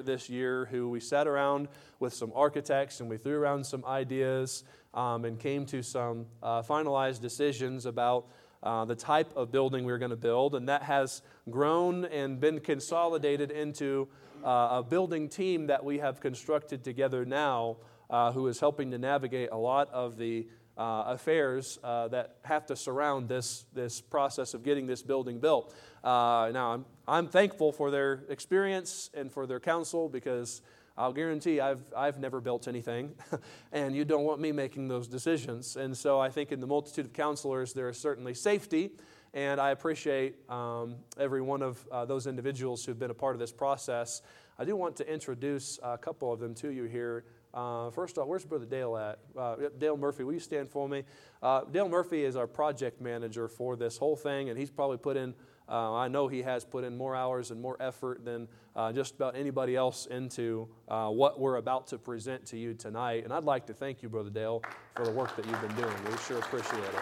this year who we sat around with some architects and we threw around some ideas um, and came to some uh, finalized decisions about uh, the type of building we are going to build. And that has grown and been consolidated into uh, a building team that we have constructed together now, uh, who is helping to navigate a lot of the uh, affairs uh, that have to surround this, this process of getting this building built. Uh, now, I'm, I'm thankful for their experience and for their counsel because I'll guarantee I've, I've never built anything, and you don't want me making those decisions. And so I think in the multitude of counselors, there is certainly safety, and I appreciate um, every one of uh, those individuals who've been a part of this process. I do want to introduce a couple of them to you here. Uh, first off, where's Brother Dale at? Uh, Dale Murphy, will you stand for me? Uh, Dale Murphy is our project manager for this whole thing, and he's probably put in uh, I know he has put in more hours and more effort than uh, just about anybody else into uh, what we're about to present to you tonight. And I'd like to thank you, Brother Dale, for the work that you've been doing. We sure appreciate it.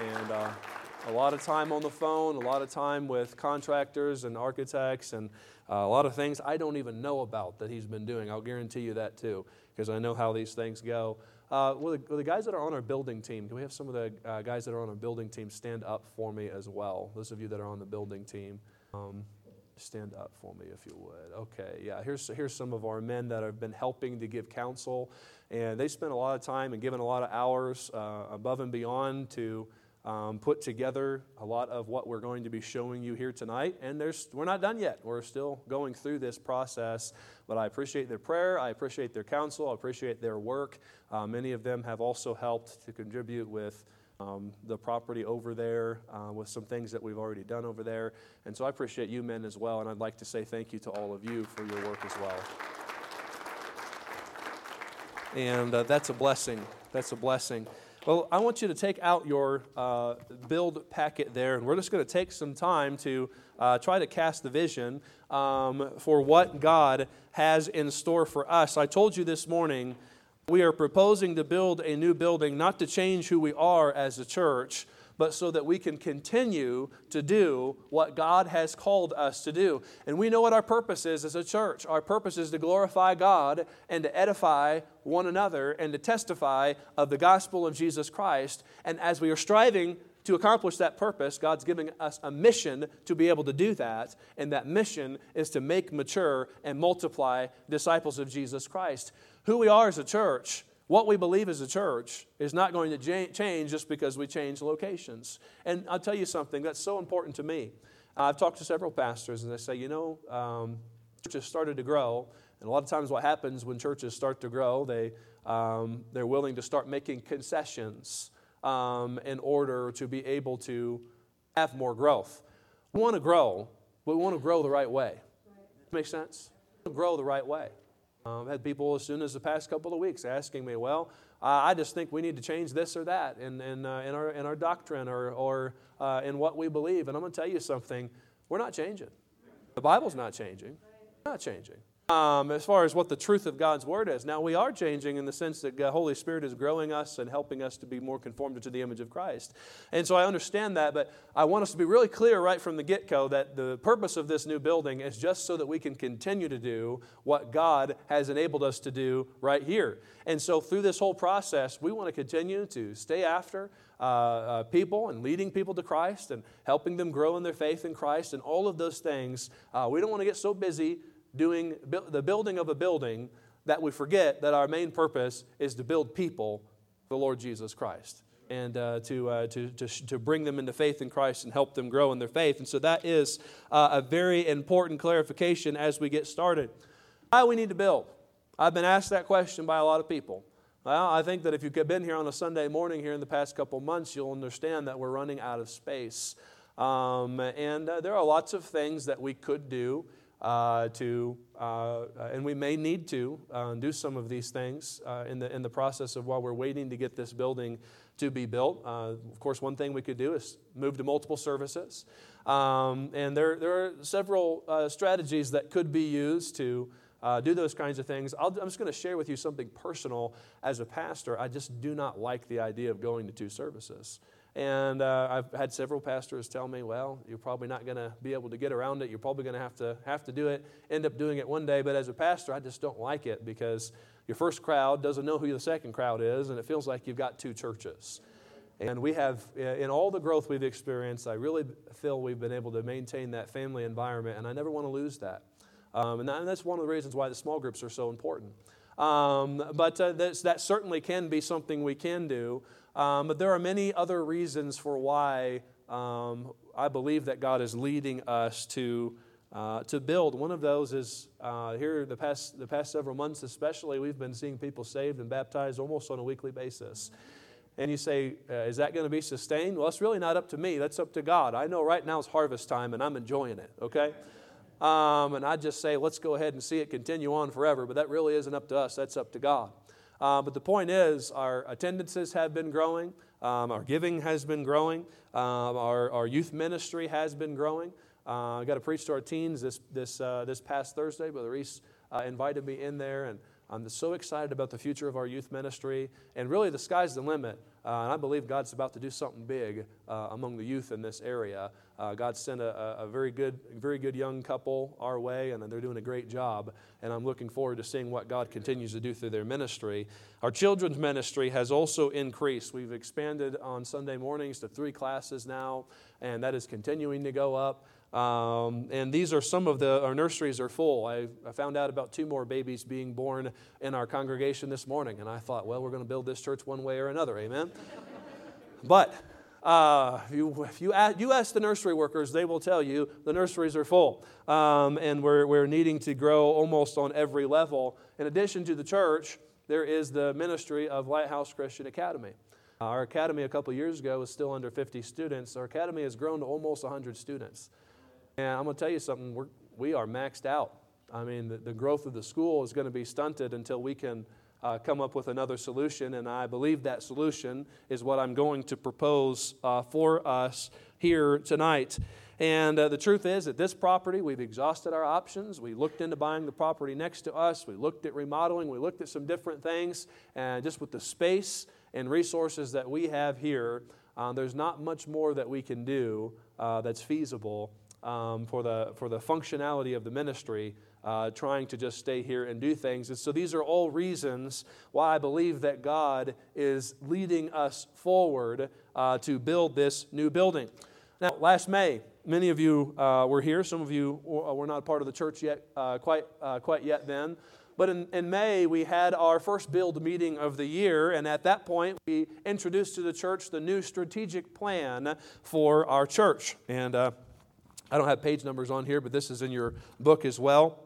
And a lot of time on the phone, a lot of time with contractors and architects, and uh, a lot of things I don't even know about that he's been doing. I'll guarantee you that too, because I know how these things go. Uh, the, the, guys that are on our building team, can we have some of the uh, guys that are on our building team stand up for me as well? Those of you that are on the building team, um, stand up for me if you would. Okay, yeah, here's, here's some of our men that have been helping to give counsel, and they spend a lot of time and given a lot of hours uh, above and beyond to um, put together a lot of what we're going to be showing you here tonight. And there's, we're not done yet. We're still going through this process. But I appreciate their prayer. I appreciate their counsel. I appreciate their work. Uh, many of them have also helped to contribute with um, the property over there, uh, with some things that we've already done over there. And so I appreciate you men as well. And I'd like to say thank you to all of you for your work as well. And uh, that's a blessing. That's a blessing. Well, I want you to take out your uh, build packet there, and we're just going to take some time to uh, try to cast the vision um, for what God has in store for us. I told you this morning we are proposing to build a new building, not to change who we are as a church, but so that we can continue to do what God has called us to do. And we know what our purpose is as a church. Our purpose is to glorify God and to edify one another and to testify of the gospel of Jesus Christ. And as we are striving to accomplish that purpose, God's giving us a mission to be able to do that. And that mission is to make mature and multiply disciples of Jesus Christ. Who we are as a church what we believe as a church is not going to change just because we change locations. And I'll tell you something that's so important to me. I've talked to several pastors, and they say, you know, um, churches started to grow. And a lot of times, what happens when churches start to grow, they, um, they're willing to start making concessions um, in order to be able to have more growth. We want to grow, but we want to grow the right way. Make sense? Grow the right way. Um, I've had people as soon as the past couple of weeks asking me, well, uh, I just think we need to change this or that in, in, uh, in, our, in our doctrine or, or uh, in what we believe. And I'm going to tell you something we're not changing. The Bible's not changing. We're not changing um, as far as what the truth of God's Word is. Now, we are changing in the sense that the Holy Spirit is growing us and helping us to be more conformed to the image of Christ. And so I understand that, but I want us to be really clear right from the get go that the purpose of this new building is just so that we can continue to do what God has enabled us to do right here. And so through this whole process, we want to continue to stay after. Uh, uh, people and leading people to Christ and helping them grow in their faith in Christ and all of those things. Uh, we don't want to get so busy doing the building of a building that we forget that our main purpose is to build people for the Lord Jesus Christ and uh, to, uh, to, to, to, bring them into faith in Christ and help them grow in their faith. And so that is uh, a very important clarification as we get started. Why we need to build? I've been asked that question by a lot of people. Well, I think that if you've been here on a Sunday morning here in the past couple months, you'll understand that we're running out of space. Um, and uh, there are lots of things that we could do uh, to, uh, and we may need to uh, do some of these things uh, in, the, in the process of while we're waiting to get this building to be built. Uh, of course, one thing we could do is move to multiple services. Um, and there, there are several uh, strategies that could be used to do those kinds of things. i am just going to share with you something personal as a pastor. I just do not like the idea of going to two services. And uh, I've had several pastors tell me, well, you're probably not going to be able to get around it. You're probably going to have to have to do it, end up doing it one day. But as a pastor, I just don't like it because your first crowd doesn't know who the second crowd is, and it feels like you've got two churches. And we have, in all the growth we've experienced, I really feel we've been able to maintain that family environment, and I never want to lose that. Um, and, that, and, that's one of the reasons why the small groups are so important. Um, but uh, that certainly can be something we can do. Um, but there are many other reasons for why um, I believe that God is leading us to, uh, to build. One of those is uh, here the past, the past several months, especially, we've been seeing people saved and baptized almost on a weekly basis. And you say, uh, is that going to be sustained? Well, it's really not up to me. That's up to God. I know right now is harvest time and I'm enjoying it, okay? Um, and I just say, let's go ahead and see it continue on forever. But that really isn't up to us, that's up to God. Uh, but the point is, our attendances have been growing, um, our giving has been growing, um, our, our youth ministry has been growing. Uh, I got to preach to our teens this, this, uh, this past Thursday. Brother Reese uh, invited me in there, and I'm so excited about the future of our youth ministry. And really, the sky's the limit. Uh, and I believe God's about to do something big uh, among the youth in this area. Uh, God sent a, a, very good, very good young couple our way, and they're doing a great job. And I'm looking forward to seeing what God continues to do through their ministry. Our children's ministry has also increased. We've expanded on Sunday mornings to three classes now, and that is continuing to go up. Um, and these are some of the, our nurseries are full. I, I, found out about two more babies being born in our congregation this morning, and I thought, well, we're going to build this church one way or another, amen? but uh, you, if you, ask, you ask the nursery workers, they will tell you the nurseries are full. Um, and we're, we're needing to grow almost on every level. In addition to the church, there is the ministry of Lighthouse Christian Academy. Our academy a couple years ago was still under 50 students. Our academy has grown to almost 100 students. And I'm going to tell you something, we're, we are maxed out. I mean, the, the growth of the school is going to be stunted until we can uh, come up with another solution. And I believe that solution is what I'm going to propose uh, for us here tonight. And uh, the truth is, at this property, we've exhausted our options. We looked into buying the property next to us. We looked at remodeling. We looked at some different things. And just with the space and resources that we have here, uh, there's not much more that we can do uh, that's feasible um, for, the, for the functionality of the ministry, uh, trying to just stay here and do things. And so these are all reasons why I believe that God is leading us forward uh, to build this new building. Now, last May, many of you uh, were here. Some of you were not part of the church yet, uh, quite, uh, quite yet then. But in, in, May, we had our first build meeting of the year, and at that point, we introduced to the church the new strategic plan for our church. And uh, I don't have page numbers on here, but this is in your book as well.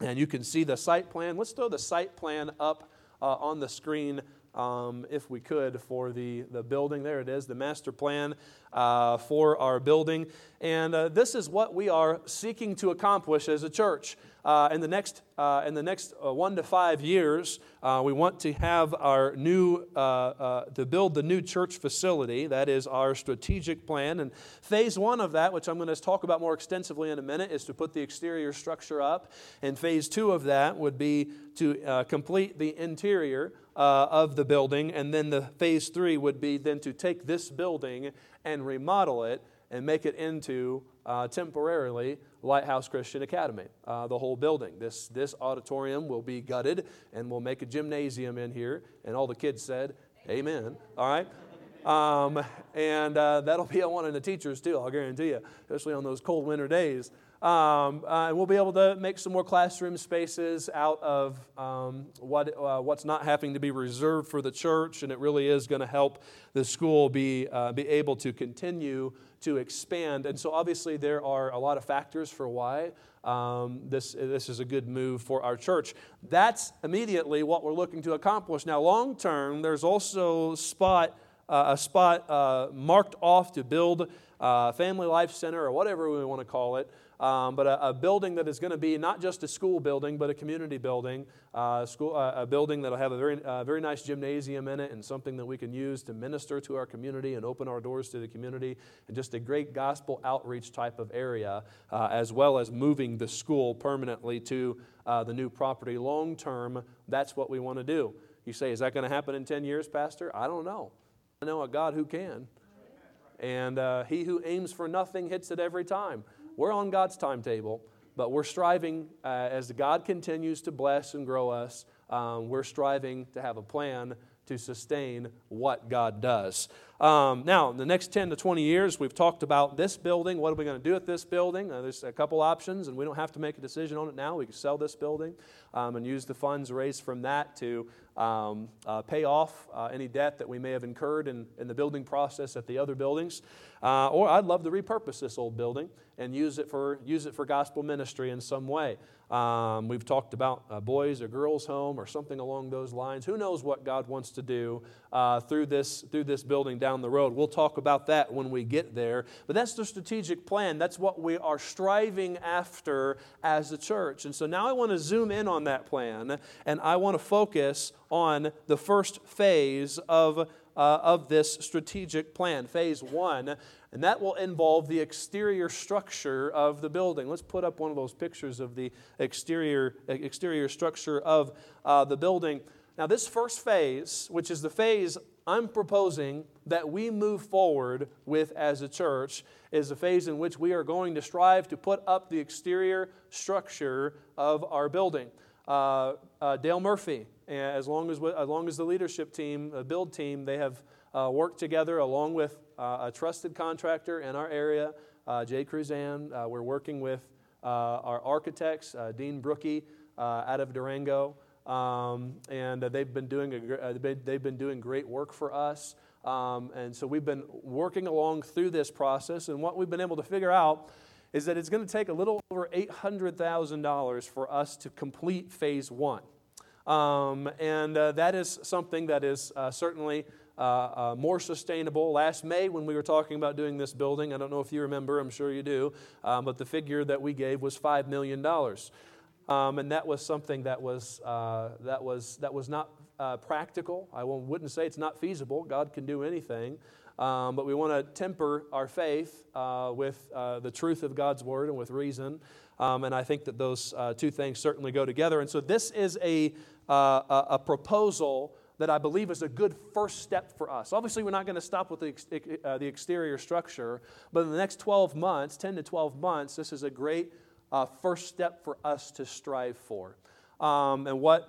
And you can see the site plan. Let's throw the site plan up uh, on the screen um, if we could, for the, the building. There it is, the master plan uh, for our building. And uh, this is what we are seeking to accomplish as a church. Uh, in the next, uh, in the next uh, one to five years, uh, we want to have our new, to build the new church facility. That is our strategic plan. And phase one of that, which I'm going to talk about more extensively in a minute, is to put the exterior structure up. And phase two of that would be to complete the interior of the building. And then the phase three would be then to take this building and remodel it and make it into uh, temporarily Lighthouse Christian Academy, uh, the whole building. This, this auditorium will be gutted and we'll make a gymnasium in here. And all the kids said, Amen. All right? Um, and uh, that'll be a one of the teachers too, I'll guarantee you, especially on those cold winter days. Um, uh, and we'll be able to make some more classroom spaces out of um, what, uh, what's not having to be reserved for the church, and it really is going to help the school be, uh, be able to continue to expand. And so, obviously, there are a lot of factors for why um, this, this is a good move for our church. That's immediately what we're looking to accomplish. Now, long term, there's also spot, uh, a spot uh, marked off to build a Family Life Center or whatever we want to call it um, but a, a, building that is going to be not just a school building, but a community building, uh, school, uh, a building that will have a very, uh, very nice gymnasium in it and something that we can use to minister to our community and open our doors to the community, and just a great gospel outreach type of area, uh, as well as moving the school permanently to uh, the new property long term. That's what we want to do. You say, is that going to happen in 10 years, Pastor? I don't know. I know a God who can. And uh, he who aims for nothing hits it every time. We're on God's timetable, but we're striving uh, as God continues to bless and grow us. Um, we're striving to have a plan to sustain what God does. Um, now, in the next 10 to 20 years, we've talked about this building. What are we going to do with this building? Uh, there's a couple options, and we don't have to make a decision on it now. We can sell this building um, and use the funds raised from that to um, uh, pay off uh, any debt that we may have incurred in, in the building process at the other buildings. Uh, or I'd love to repurpose this old building and use it for, use it for gospel ministry in some way. Um, we've talked about a boys or girls' home or something along those lines. Who knows what God wants to do uh, through, this, through this building down the road? We'll talk about that when we get there. But that's the strategic plan. That's what we are striving after as a church. And so now I want to zoom in on that plan and I want to focus on the first phase of uh, of this strategic plan, phase one, and that will involve the exterior structure of the building. Let's put up one of those pictures of the exterior, exterior structure of uh, the building. Now, this first phase, which is the phase I'm proposing that we move forward with as a church, is a phase in which we are going to strive to put up the exterior structure of our building. Uh, uh, Dale Murphy, as long as, as long as the leadership team, the build team, they have uh, together along with uh, a trusted contractor in our area, uh, Jay Cruzan. Uh, we're working with our architects, Dean Brookie out of Durango. Um, and they've been doing a, they've been doing great work for us. Um, and so we've been working along through this process, and what we've been able to figure out is that it's going to take a little over $800,000 for us to complete phase one. Um, and uh, that is something that is uh, certainly uh, uh, more sustainable. Last May, when we were talking about doing this building, I don't know if you remember, I'm sure you do, um, but the figure that we gave was $5 million. Um, and that was something that was, uh, that was, that was not uh, practical. I wouldn't say it's not feasible. God can do anything. Um, but we want to temper our faith uh, with uh, the truth of God's word and with reason. Um, and I think that those uh, two things certainly go together. And so this is a, uh, a proposal that I believe is a good first step for us. Obviously, we're not going to stop with the, uh, the exterior structure, but in the next 12 months, 10 to 12 months, this is a great uh, first step for us to strive for. Um, and what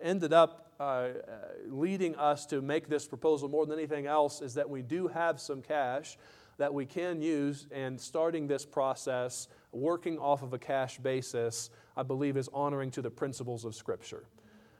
ended up uh, uh, leading us to make this proposal more than anything else is that we do have some cash that we can use, and starting this process, working off of a cash basis, I believe is honoring to the principles of Scripture.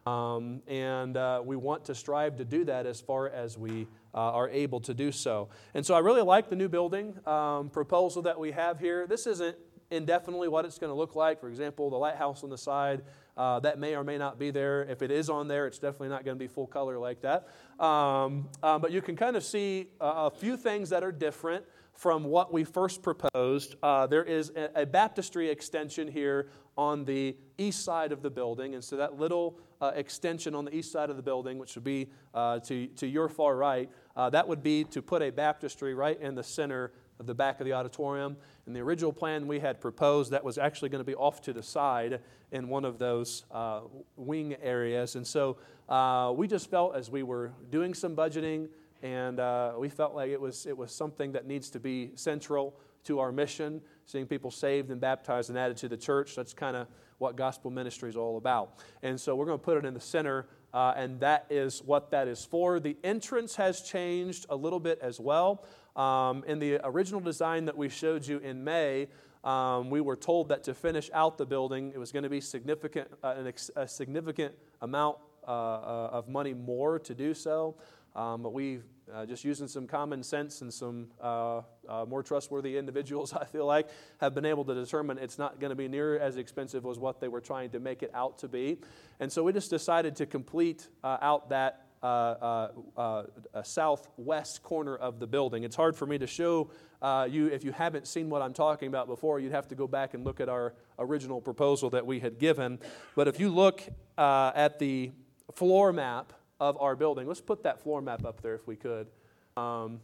Um, and uh, we want to strive to do that as far as we uh, are able to do so. And so I really like the new building um, proposal that we have here. This isn't indefinitely what it's going to look like. For example, the lighthouse on the side uh, that may or may not be there. If it is on there, it's definitely not going to be full color like that. Um, uh, but you can kind of see a few things that are different from what we first proposed. Uh, there is a, a, baptistry extension here on the east side of the building. And so that little uh, extension on the east side of the building, which would be uh, to, to your far right, uh, that would be to put a baptistry right in the center of the back of the auditorium. And the original plan we had proposed, that was actually going to be off to the side in one of those uh, wing areas. And so uh, we just felt as we were doing some budgeting, and uh, we felt like it was, it was something that needs to be central to our mission, seeing people saved and baptized and added to the church. That's kind of what gospel ministry is all about. And so we're going to put it in the center, uh, and that is what that is for. The entrance has changed a little bit as well. Um, in the original design that we showed you in May, um, we were told that to finish out the building, it was going to be significant, uh, ex- a significant amount uh, uh, of money more to do so. Um, but we, uh, just using some common sense and some uh, uh, more trustworthy individuals, I feel like, have been able to determine it's not going to be near as expensive as what they were trying to make it out to be. And so we just decided to complete out that uh, uh, uh, southwest corner of the building. It's hard for me to show uh, you, if you haven't seen what I'm talking about before, you'd have to go back and look at our original proposal that we had given. But if you look uh, at the floor map of our building, let's put that floor map up there if we could. Um,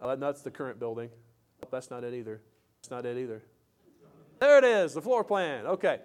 that's the current building. That's not it either. That's not it either. There it is, the floor plan. Okay.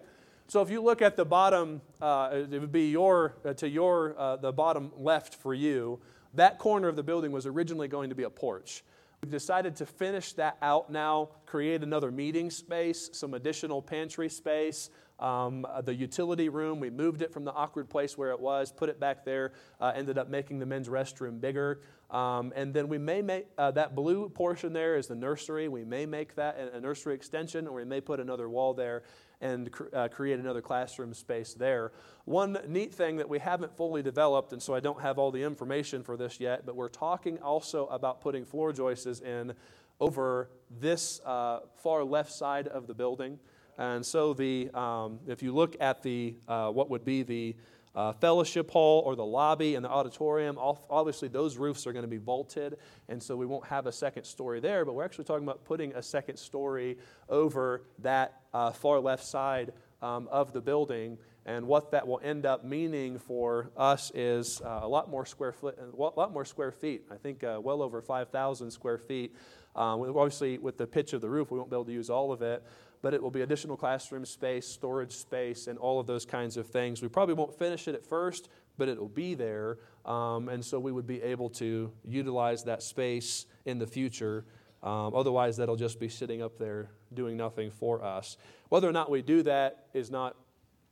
So if you look at the bottom, uh, it would be your uh, to your uh, the bottom left for you. That corner of the building was originally going to be a porch. We've decided to finish that out now, create another meeting space, some additional pantry space. Um, uh, the utility room, we moved it from the awkward place where it was, put it back there, uh, ended up making the men's restroom bigger. Um, and then we may make uh, that blue portion there is the nursery. We may make that a nursery extension, or we may put another wall there and cr- uh, create another classroom space there. One neat thing that we haven't fully developed, and so I don't have all the information for this yet, but we're talking also about putting floor joists in over this uh, far left side of the building. And so the, um, if you look at the, uh, what would be the uh, fellowship hall or the lobby and the auditorium, obviously those roofs are going to be vaulted, and so we won't have a second story there, but we're actually talking about putting a second story over that uh, far left side um, of the building. And what that will end up meaning for us is uh, a lot more square foot, a lot more square feet. I think uh, well over 5,000 square feet. Um, obviously, with the pitch of the roof, we won't be able to use all of it but it will be additional classroom space, storage space, and all of those kinds of things. We probably won't finish it at first, but it will be there. Um, and so we would be able to utilize that space in the future. Um, otherwise, that'll just be sitting up there doing nothing for us. Whether or not we do that is not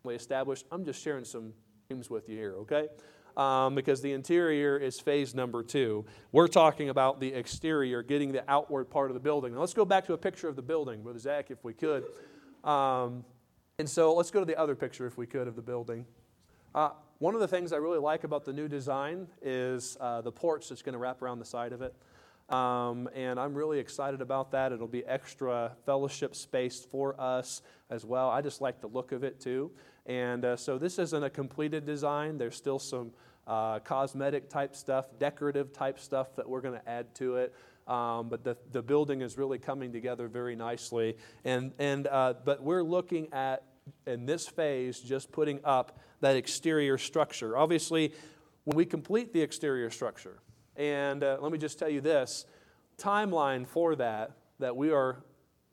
established. I'm just sharing some dreams with you here, okay? Um, because the interior is phase number two. We're talking about the exterior, getting the outward part of the building. Now, let's go back to a picture of the building, Brother Zach, if we could. Um, and so let's go to the other picture, if we could, of the building. Uh, one of the things I really like about the new design is uh, the porch that's going to wrap around the side of it. Um, and I'm really excited about that. It'll be extra fellowship space for us as well. I just like the look of it too. And uh, so this isn't a completed design. There's still some uh, cosmetic type stuff, decorative type stuff that we're going to add to it. Um, but the, the building is really coming together very nicely. And, and, uh, but we're looking at, in this phase, just putting up that exterior structure. Obviously, when we complete the exterior structure, and uh, let me just tell you this timeline for that, that we are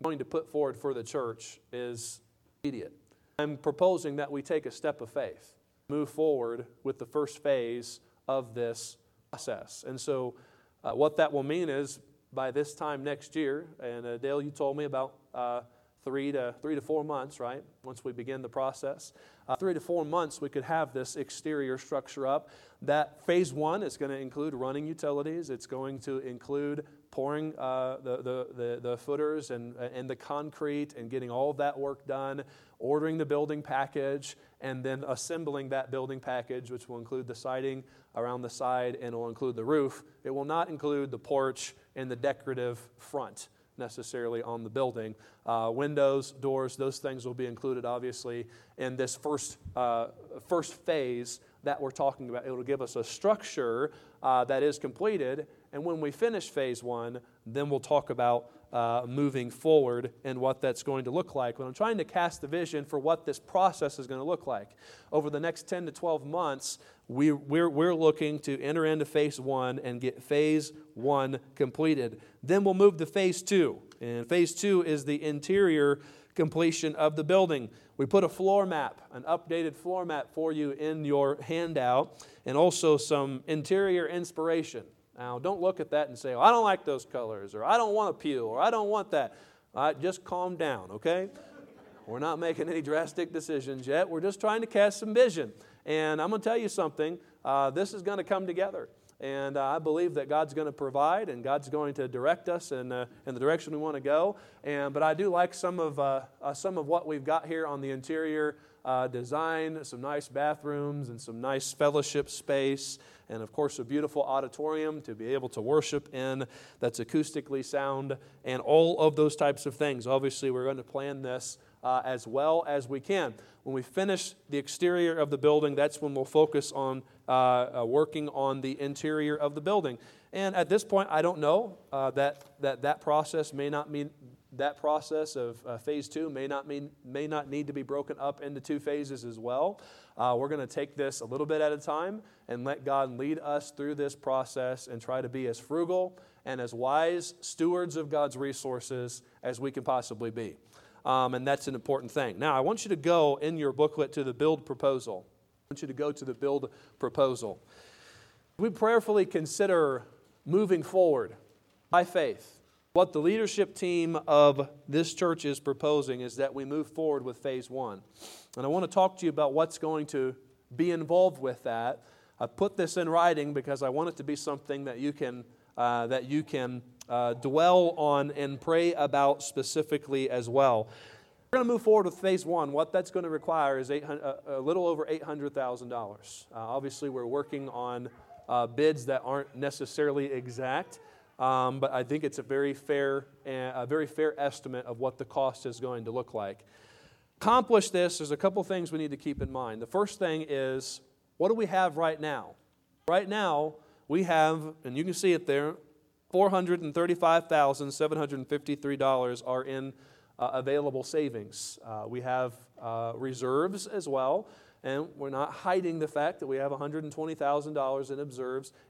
going to put forward for the church, is immediate. I'm proposing that we take a step of faith move forward with the first phase of this process. And so, uh, what that will mean is by this time next year, and uh, Dale, you told me about uh, three to three to four months, right? Once we begin the process, uh, three to four months, we could have this exterior structure up. That phase one is going to include running utilities. It's going to include pouring uh, the, the, the, the, footers and, and the concrete and getting all of that work done, ordering the building package, and then assembling that building package, which will include the siding around the side and will include the roof. It will not include the porch and the decorative front necessarily on the building. Uh, windows, doors, those things will be included, obviously, in this first, uh, first phase that we're talking about. It will give us a structure uh, that is completed. And when we finish phase one, then we'll talk about uh, moving forward and what that's going to look like. But I'm trying to cast the vision for what this process is going to look like. Over the next 10 to 12 months, we, we're, we're looking to enter into phase one and get phase one completed. Then we'll move to phase two. And phase two is the interior completion of the building. We put a floor map, an updated floor map for you in your handout, and also some interior inspiration. Now, don't look at that and say, oh, I don't like those colors, or I don't want a pew, or I don't want that. Right, just calm down, okay? We're not making any drastic decisions yet. We're just trying to cast some vision. And I'm going to tell you something uh, this is going to come together. And uh, I believe that God's going to provide and God's going to direct us in, uh, in the direction we want to go. And, but I do like some of, uh, uh, some of what we've got here on the interior uh, design, some nice bathrooms and some nice fellowship space and of course a beautiful auditorium to be able to worship in that's acoustically sound and all of those types of things. Obviously, we're going to plan this uh, as well as we can. When we finish the exterior of the building, that's when we'll focus on uh, uh, working on the interior of the building. And at this point, I don't know uh, that, that that process may not mean that process of uh, phase two may not mean may not need to be broken up into two phases as well. Uh, we're going to take this a little bit at a time and let God lead us through this process and try to be as frugal and as wise stewards of God's resources as we can possibly be. Um, and that's an important thing. Now, I want you to go in your booklet to the build proposal. I want you to go to the build proposal. We prayerfully consider moving forward by faith. What the leadership team of this church is proposing is that we move forward with phase one. And I want to talk to you about what's going to be involved with that. I put this in writing because I want it to be something that you can, uh, that you can uh, dwell on and pray about specifically as well. We're going to move forward with phase one. What that's going to require is uh, a little over $800,000. Uh, obviously, we're working on uh, bids that aren't necessarily exact, um, but I think it's a very fair, a very fair estimate of what the cost is going to look like. Accomplish this, there's a couple things we need to keep in mind. The first thing is what do we have right now? Right now, we have, and you can see it there, $435,753 are in uh, available savings. Uh, we have uh, reserves as well, and we're not hiding the fact that we have $120,000 in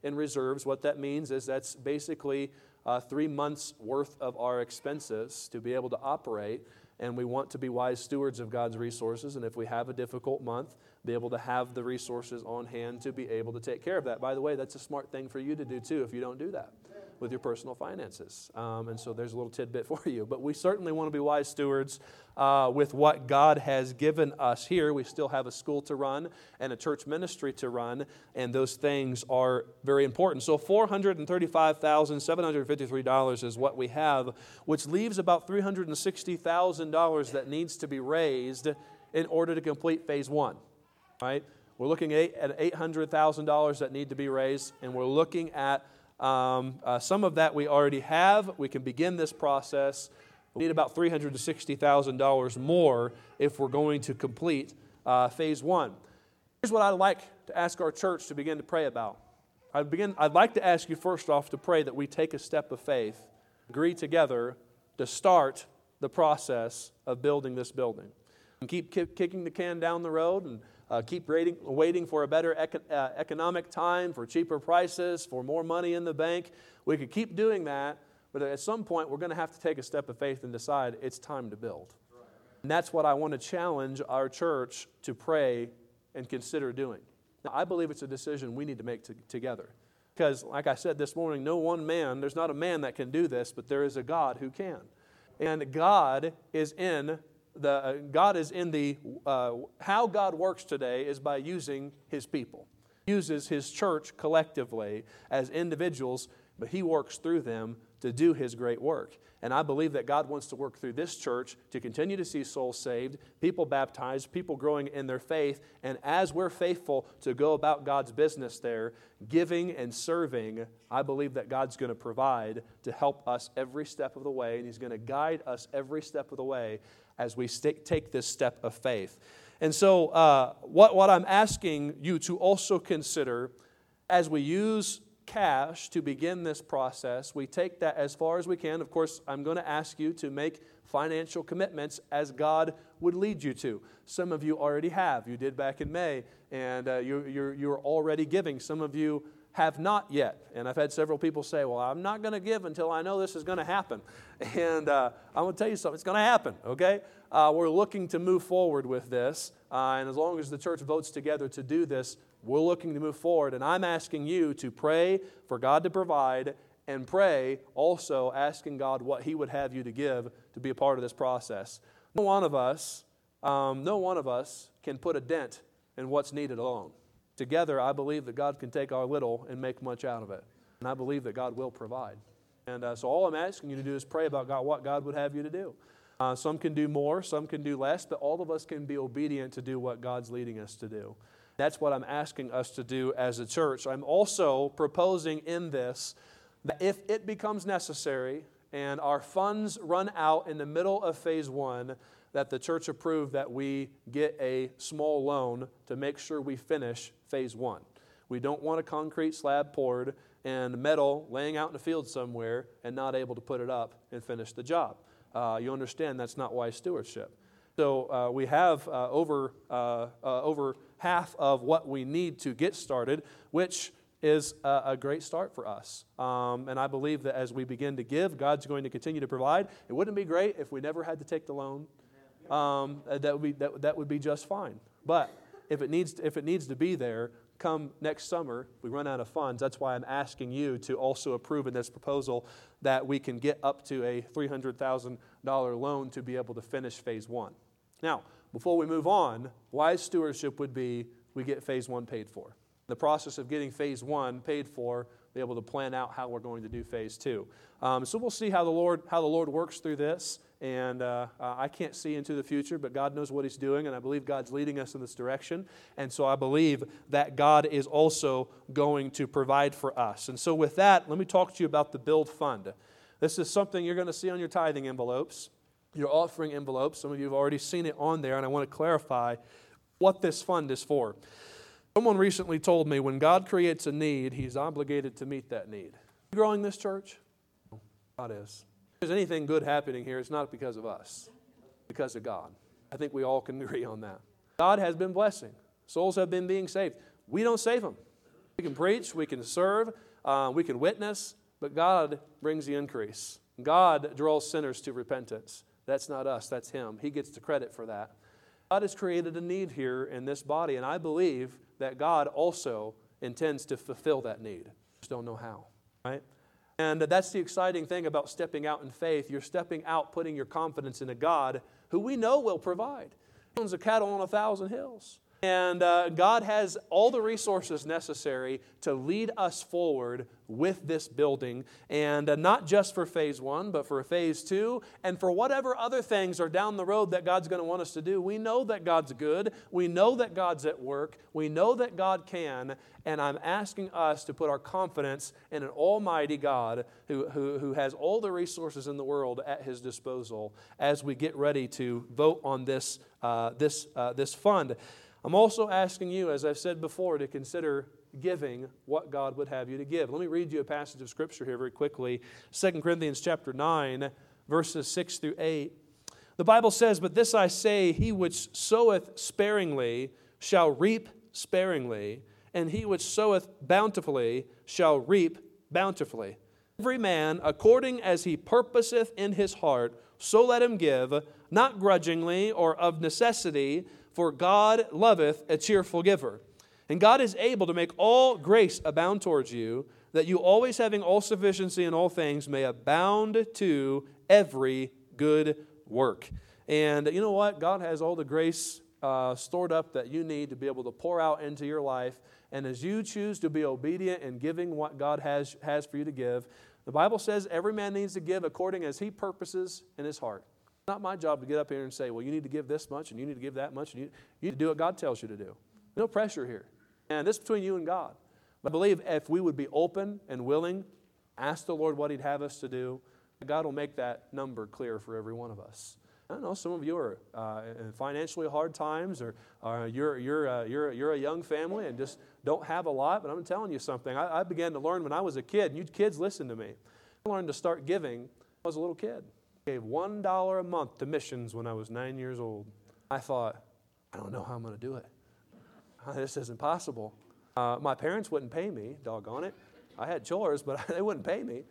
in reserves. What that means is that's basically uh, three months worth of our expenses to be able to operate. And we want to be wise stewards of God's resources. And if we have a difficult month, be able to have the resources on hand to be able to take care of that. By the way, that's a smart thing for you to do too if you don't do that with your personal finances. Um, and so there's a little tidbit for you. But we certainly want to be wise stewards uh, with what God has given us here. We still have a school to run and a church ministry to run, and those things are very important. So $435,753 is what we have, which leaves about $360,000 that needs to be raised in order to complete phase one. Right? We're looking at $800,000 that need to be raised, and we're looking at um, uh, some of that we already have. We can begin this process. We need about $360,000 more if we're going to complete uh, phase one. Here's what I'd like to ask our church to begin to pray about. I'd, begin, I'd like to ask you first off to pray that we take a step of faith, agree together to start the process of building this building. And keep kicking the can down the road and uh, keep waiting, waiting for a better eco- uh, economic time, for cheaper prices, for more money in the bank. We could keep doing that, but at some point we're going to have to take a step of faith and decide it's time to build. And that's what I want to challenge our church to pray and consider doing. Now, I believe it's a decision we need to make to, together. Because, like I said this morning, no one man, there's not a man that can do this, but there is a God who can. And God is in the, uh, God is in the, uh, how God works today is by using his people. He uses his church collectively as individuals, but he works through them to do his great work. And I believe that God wants to work through this church to continue to see souls saved, people baptized, people growing in their faith. And as we're faithful to go about God's business there, giving and serving, I believe that God's going to provide to help us every step of the way, and He's going to guide us every step of the way as we st- take this step of faith. And so, uh, what, what I'm asking you to also consider as we use cash to begin this process, we take that as far as we can. Of course, I'm going to ask you to make financial commitments as God would lead you to. Some of you already have. You did back in May, and uh, you, you're, you're already giving. Some of you have not yet. And I've had several people say, Well, I'm not going to give until I know this is going to happen. And uh, I'm going to tell you something, it's going to happen, okay? Uh, we're looking to move forward with this. Uh, and as long as the church votes together to do this, we're looking to move forward. And I'm asking you to pray for God to provide and pray also asking God what He would have you to give to be a part of this process. No one of us, um, no one of us can put a dent in what's needed alone. Together, I believe that God can take our little and make much out of it. And I believe that God will provide. And uh, so all I'm asking you to do is pray about God, what God would have you to do. Uh, some can do more, some can do less, but all of us can be obedient to do what God's leading us to do. That's what I'm asking us to do as a church. I'm also proposing in this that if it becomes necessary and our funds run out in the middle of phase one, that the church approve that we get a small loan to make sure we finish phase one. We don't want a concrete slab poured and metal laying out in the field somewhere and not able to put it up and finish the job. Uh, you understand that's not wise stewardship. So uh, we have uh, over, uh, uh, over half of what we need to get started, which is a, a great start for us. Um, and I believe that as we begin to give, God's going to continue to provide. It wouldn't be great if we never had to take the loan um, that, would be, that, that would be just fine. But if it, needs, if it needs to be there, come next summer, we run out of funds. That's why I'm asking you to also approve in this proposal that we can get up to a $300,000 loan to be able to finish phase one. Now, before we move on, wise stewardship would be we get phase one paid for. The process of getting phase one paid for, be able to plan out how we're going to do phase two. Um, so we'll see how the Lord how the Lord works through this. And uh, I can't see into the future, but God knows what He's doing, and I believe God's leading us in this direction. And so I believe that God is also going to provide for us. And so, with that, let me talk to you about the Build Fund. This is something you're going to see on your tithing envelopes, your offering envelopes. Some of you have already seen it on there, and I want to clarify what this fund is for. Someone recently told me when God creates a need, He's obligated to meet that need. Growing this church? God is. If there's anything good happening here, it's not because of us, because of God. I think we all can agree on that. God has been blessing. Souls have been being saved. We don't save them. We can preach, we can serve, uh, we can witness, but God brings the increase. God draws sinners to repentance. That's not us, that's Him. He gets the credit for that. God has created a need here in this body, and I believe that God also intends to fulfill that need. Just don't know how, right? And that's the exciting thing about stepping out in faith. You're stepping out, putting your confidence in a God who we know will provide. He owns a cattle on a thousand hills. And uh, God has all the resources necessary to lead us forward with this building. And uh, not just for phase one, but for phase two, and for whatever other things are down the road that God's going to want us to do. We know that God's good. We know that God's at work. We know that God can. And I'm asking us to put our confidence in an almighty God who, who, who has all the resources in the world at his disposal as we get ready to vote on this, uh, this, uh, this fund. I'm also asking you, as I've said before, to consider giving what God would have you to give. Let me read you a passage of scripture here very quickly. 2 Corinthians chapter 9, verses 6 through 8. The Bible says, But this I say, he which soweth sparingly shall reap sparingly, and he which soweth bountifully shall reap bountifully. Every man according as he purposeth in his heart, so let him give, not grudgingly or of necessity for God loveth a cheerful giver. And God is able to make all grace abound towards you, that you always having all sufficiency in all things may abound to every good work. And you know what? God has all the grace uh, stored up that you need to be able to pour out into your life. And as you choose to be obedient in giving what God has, has for you to give, the Bible says every man needs to give according as he purposes in his heart not my job to get up here and say, well, you need to give this much and you need to give that much and you, you need to do what God tells you to do. No pressure here. And this is between you and God. But I believe if we would be open and willing, ask the Lord what He'd have us to do, God will make that number clear for every one of us. I know some of you are uh, in financially hard times, or, or you're, you're, uh, you're, you're a young family and just don't have a lot, but I'm telling you something. I, I began to learn when I was a kid, and you kids listen to me. I learned to start giving I was a little kid gave $1 a month to missions when I was nine years old. I thought, I don't know how I'm going to do it. This isn't possible. Uh, my parents wouldn't pay me, doggone it. I had chores, but they wouldn't pay me.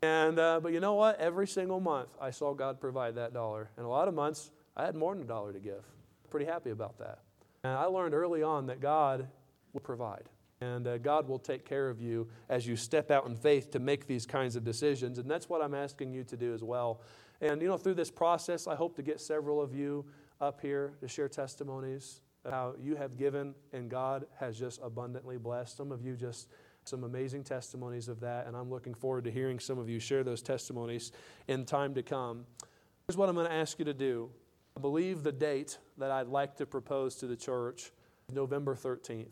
And, uh, but you know what? Every single month, I saw God provide that dollar. And a lot of months, I had more than a dollar to give. Pretty happy about that. And I learned early on that God will provide. And uh, God will take care of you as you step out in faith to make these kinds of decisions. And that's what I'm asking you to do as well. And, you know, through this process, I hope to get several of you up here to share testimonies of how you have given and God has just abundantly blessed. Some of you just some amazing testimonies of that, and I'm looking forward to hearing some of you share those testimonies in time to come. Here's what I'm going to ask you to do. I believe the date that I'd like to propose to the church November 13th.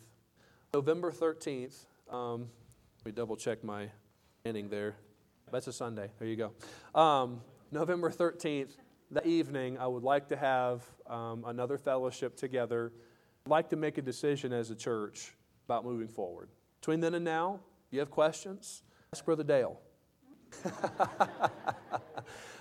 November 13th, um, let me double check my ending there. That's a Sunday. There you go. Um, November 13th, that evening, I would like to have um, another fellowship together. I'd like to make a decision as a church about moving forward. Between then and now, you have questions? Ask Brother Dale.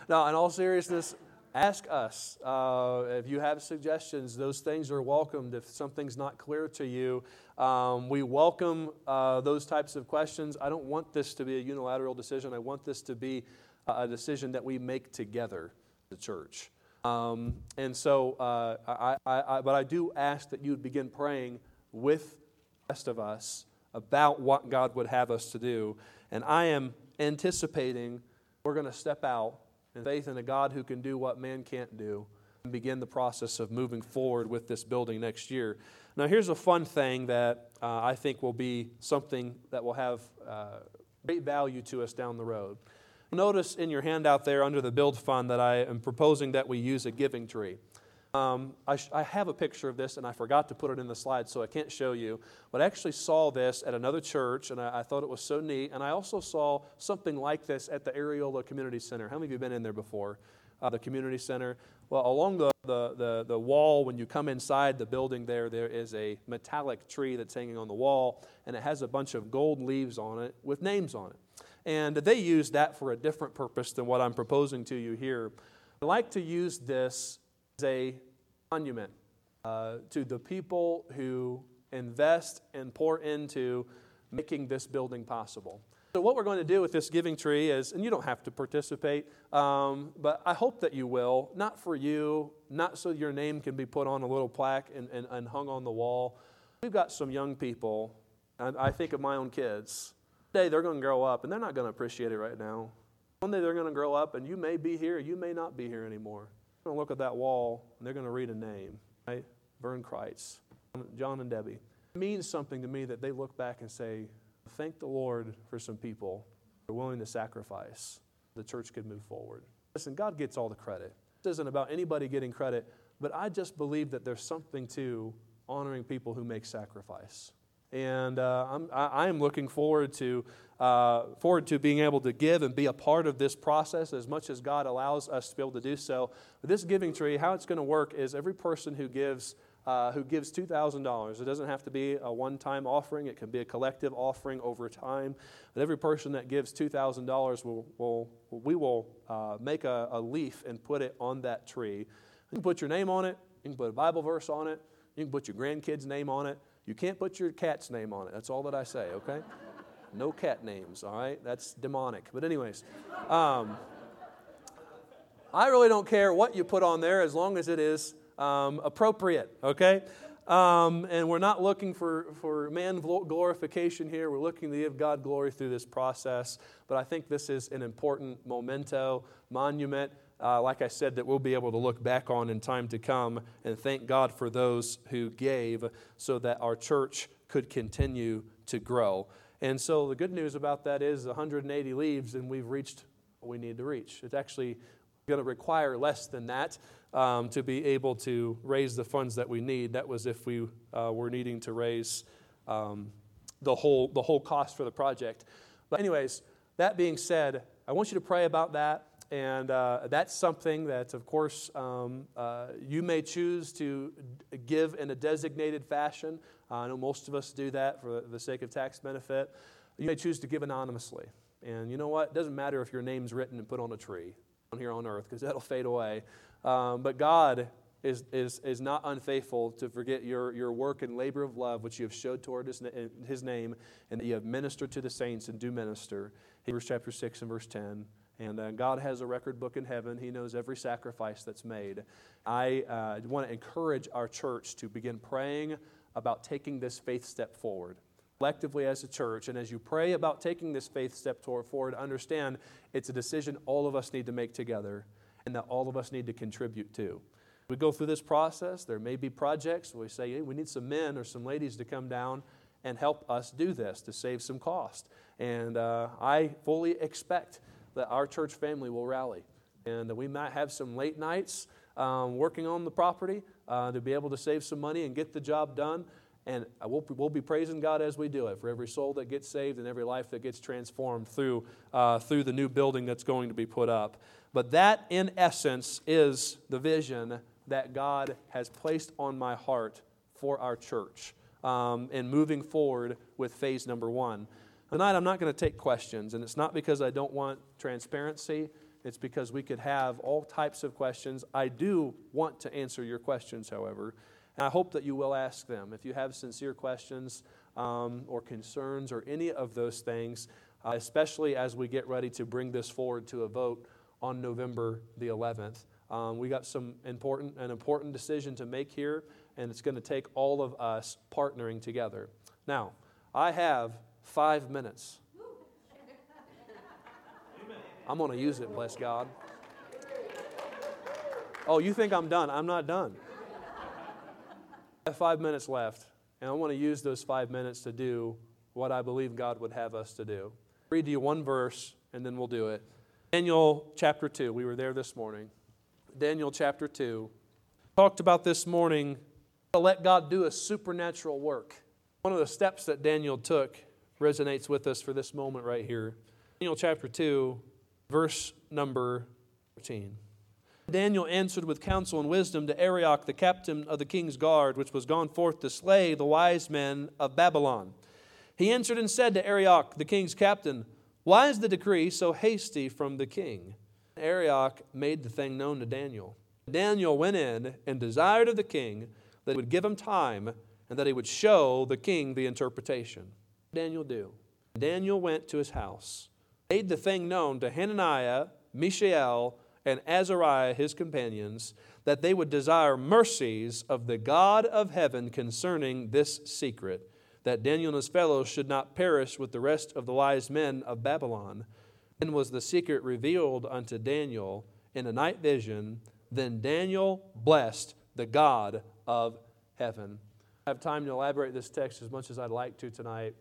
now, in all seriousness, ask us. Uh, if you have suggestions, those things are welcomed. If something's not clear to you, um, we welcome uh, those types of questions. I don't want this to be a unilateral decision. I want this to be a decision that we make together, the church. Um, and so, uh, I, I, I, but I do ask that you begin praying with the rest of us about what God would have us to do. And I am anticipating we're going to step out in faith in a God who can do what man can't do and begin the process of moving forward with this building next year. Now, here's a fun thing that uh, I think will be something that will have uh, great value to us down the road. Notice in your handout there under the build fund that I am proposing that we use a giving tree. Um, I, sh- I, have a picture of this and I forgot to put it in the slide so I can't show you. But I actually saw this at another church and I, I thought it was so neat. And I also saw something like this at the Areola Community Center. How many of you have been in there before? Uh, the community center. Well, along the, the, the, the, wall, when you come inside the building there, there is a metallic tree that's hanging on the wall, and it has a bunch of gold leaves on it with names on it. And they use that for a different purpose than what I'm proposing to you here. I like to use this as a monument uh, to the people who invest and pour into making this building possible. So, what we're going to do with this giving tree is, and you don't have to participate, um, but I hope that you will, not for you, not so your name can be put on a little plaque and, and, and hung on the wall. We've got some young people, and I think of my own kids. One day they're going to grow up, and they're not going to appreciate it right now. One day they're going to grow up, and you may be here, you may not be here anymore going to look at that wall and they're going to read a name, right? Vern Kreitz, John and Debbie. It means something to me that they look back and say, thank the Lord for some people who are willing to sacrifice. The church could move forward. Listen, God gets all the credit. This isn't about anybody getting credit, but I just believe that there's something to honoring people who make sacrifice. And uh, I'm, I, am looking forward to, uh, forward to being able to give and be a part of this process as much as God allows us to be able to do so. This giving tree, how it's going to work is every person who gives, uh, who gives $2,000, it doesn't have to be a one time offering, it can be a collective offering over time. But every person that gives $2,000, will, will, we will uh, make a, a leaf and put it on that tree. You can put your name on it, you can put a Bible verse on it, you can put your grandkid's name on it. You can't put your cat's name on it. That's all that I say, okay? no cat names, all right? That's demonic. But, anyways, um, I really don't care what you put on there as long as it is um, appropriate, okay? Um, and we're not looking for, for man glorification here. We're looking to give God glory through this process. But I think this is an important memento, monument uh, like I said, that we'll be able to look back on in time to come and thank God for those who gave so that our church could continue to grow. And so the good news about that is 180 leaves, and we've reached what we need to reach. It's actually going to require less than that um, to be able to raise the funds that we need. That was if we uh, were needing to raise um, the, whole, the whole cost for the project. But, anyways, that being said, I want you to pray about that. And uh, that's something that, of course, um, uh, you may choose to give in a designated fashion. Uh, I know most of us do that for the sake of tax benefit. You may choose to give anonymously. And you know what? It doesn't matter if your name's written and put on a tree on here on earth, because that'll fade away. Um, but God is, is, is not unfaithful to forget your, your work and labor of love, which you have showed toward his, his name, and that you have ministered to the saints and do minister. Hebrews chapter 6 and verse 10. And uh, God has a record book in heaven. He knows every sacrifice that's made. I uh, want to encourage our church to begin praying about taking this faith step forward. Collectively as a church, and as you pray about taking this faith step forward, understand it's a decision all of us need to make together and that all of us need to contribute to. We go through this process. There may be projects where we say, hey, we need some men or some ladies to come down and help us do this to save some cost. And uh, I fully expect that our church family will rally. And we might have some late nights um, working on the property uh, to be able to save some money and get the job done. And we'll, we'll be praising God as we do it for every soul that gets saved and every life that gets transformed through, uh, through the new building that's going to be put up. But that, in essence, is the vision that God has placed on my heart for our church um, and moving forward with phase number one. Tonight, I'm not going to take questions, and it's not because I don't want transparency. It's because we could have all types of questions. I do want to answer your questions, however, and I hope that you will ask them. If you have sincere questions um, or concerns or any of those things, uh, especially as we get ready to bring this forward to a vote on November the 11th. Um, we got some important an important decision to make here, and it's going to take all of us partnering together. Now, I have five minutes. I'm going to use it, bless God. Oh, you think I'm done? I'm not done. I have five minutes left, and I want to use those five minutes to do what I believe God would have us to do. I'll read to you one verse, and then we'll do it. Daniel chapter 2. We were there this morning. Daniel chapter 2. Talked about this morning to let God do a supernatural work. One of the steps that Daniel took resonates with us for this moment right here. Daniel chapter 2, verse number 13. Daniel answered with counsel and wisdom to Arioch, the captain of the king's guard, which was gone forth to slay the wise men of Babylon. He answered and said to Arioch, the king's captain, Why is the decree so hasty from the king? Arioch made the thing known to Daniel. Daniel went in and desired of the king that he would give him time and that he would show the king the interpretation. Daniel do? Daniel went to his house, made the thing known to Hananiah, Mishael, and Azariah, his companions, that they would desire mercies of the God of heaven concerning this secret, that Daniel and his fellows should not perish with the rest of the wise men of Babylon. Then was the secret revealed unto Daniel in a night vision. Then Daniel blessed the God of heaven. I have time to elaborate this text as much as I'd like to tonight.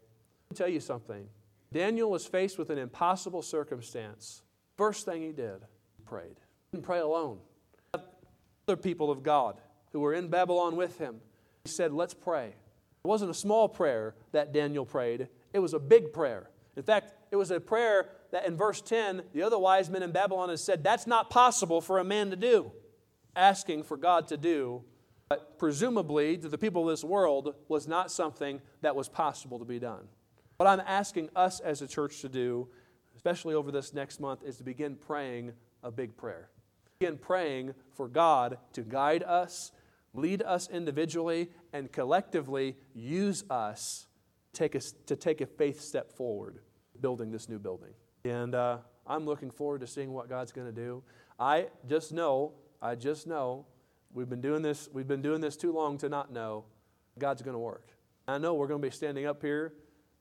Let me tell you something. Daniel was faced with an impossible circumstance. First thing he did, prayed. He didn't pray alone. Other people of God who were in Babylon with him, he said, Let's pray. It wasn't a small prayer that Daniel prayed, it was a big prayer. In fact, it was a prayer that in verse 10, the other wise men in Babylon had said, That's not possible for a man to do. Asking for God to do, but presumably to the people of this world, was not something that was possible to be done. What I'm asking us as a church to do, especially over this next month, is to begin praying a big prayer. Begin praying for God to guide us, lead us individually, and collectively use us take a, to take a faith step forward building this new building. And uh, I'm looking forward to seeing what God's going to do. I just know, I just know, we've been doing this, we've been doing this too long to not know God's going to work. I know we're going to be standing up here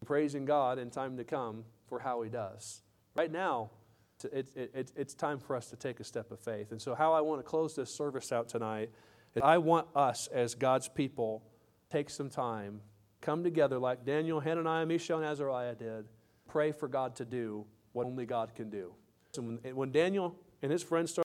praising God in time to come for how He does. Right now, it, it, it's time for us to take a step of faith. And so, how I want to close this service out tonight is I want us as God's people take some time, come together like Daniel, Hananiah, Mishael, and Azariah did, pray for God to do what only God can do. So when, when Daniel and his friends started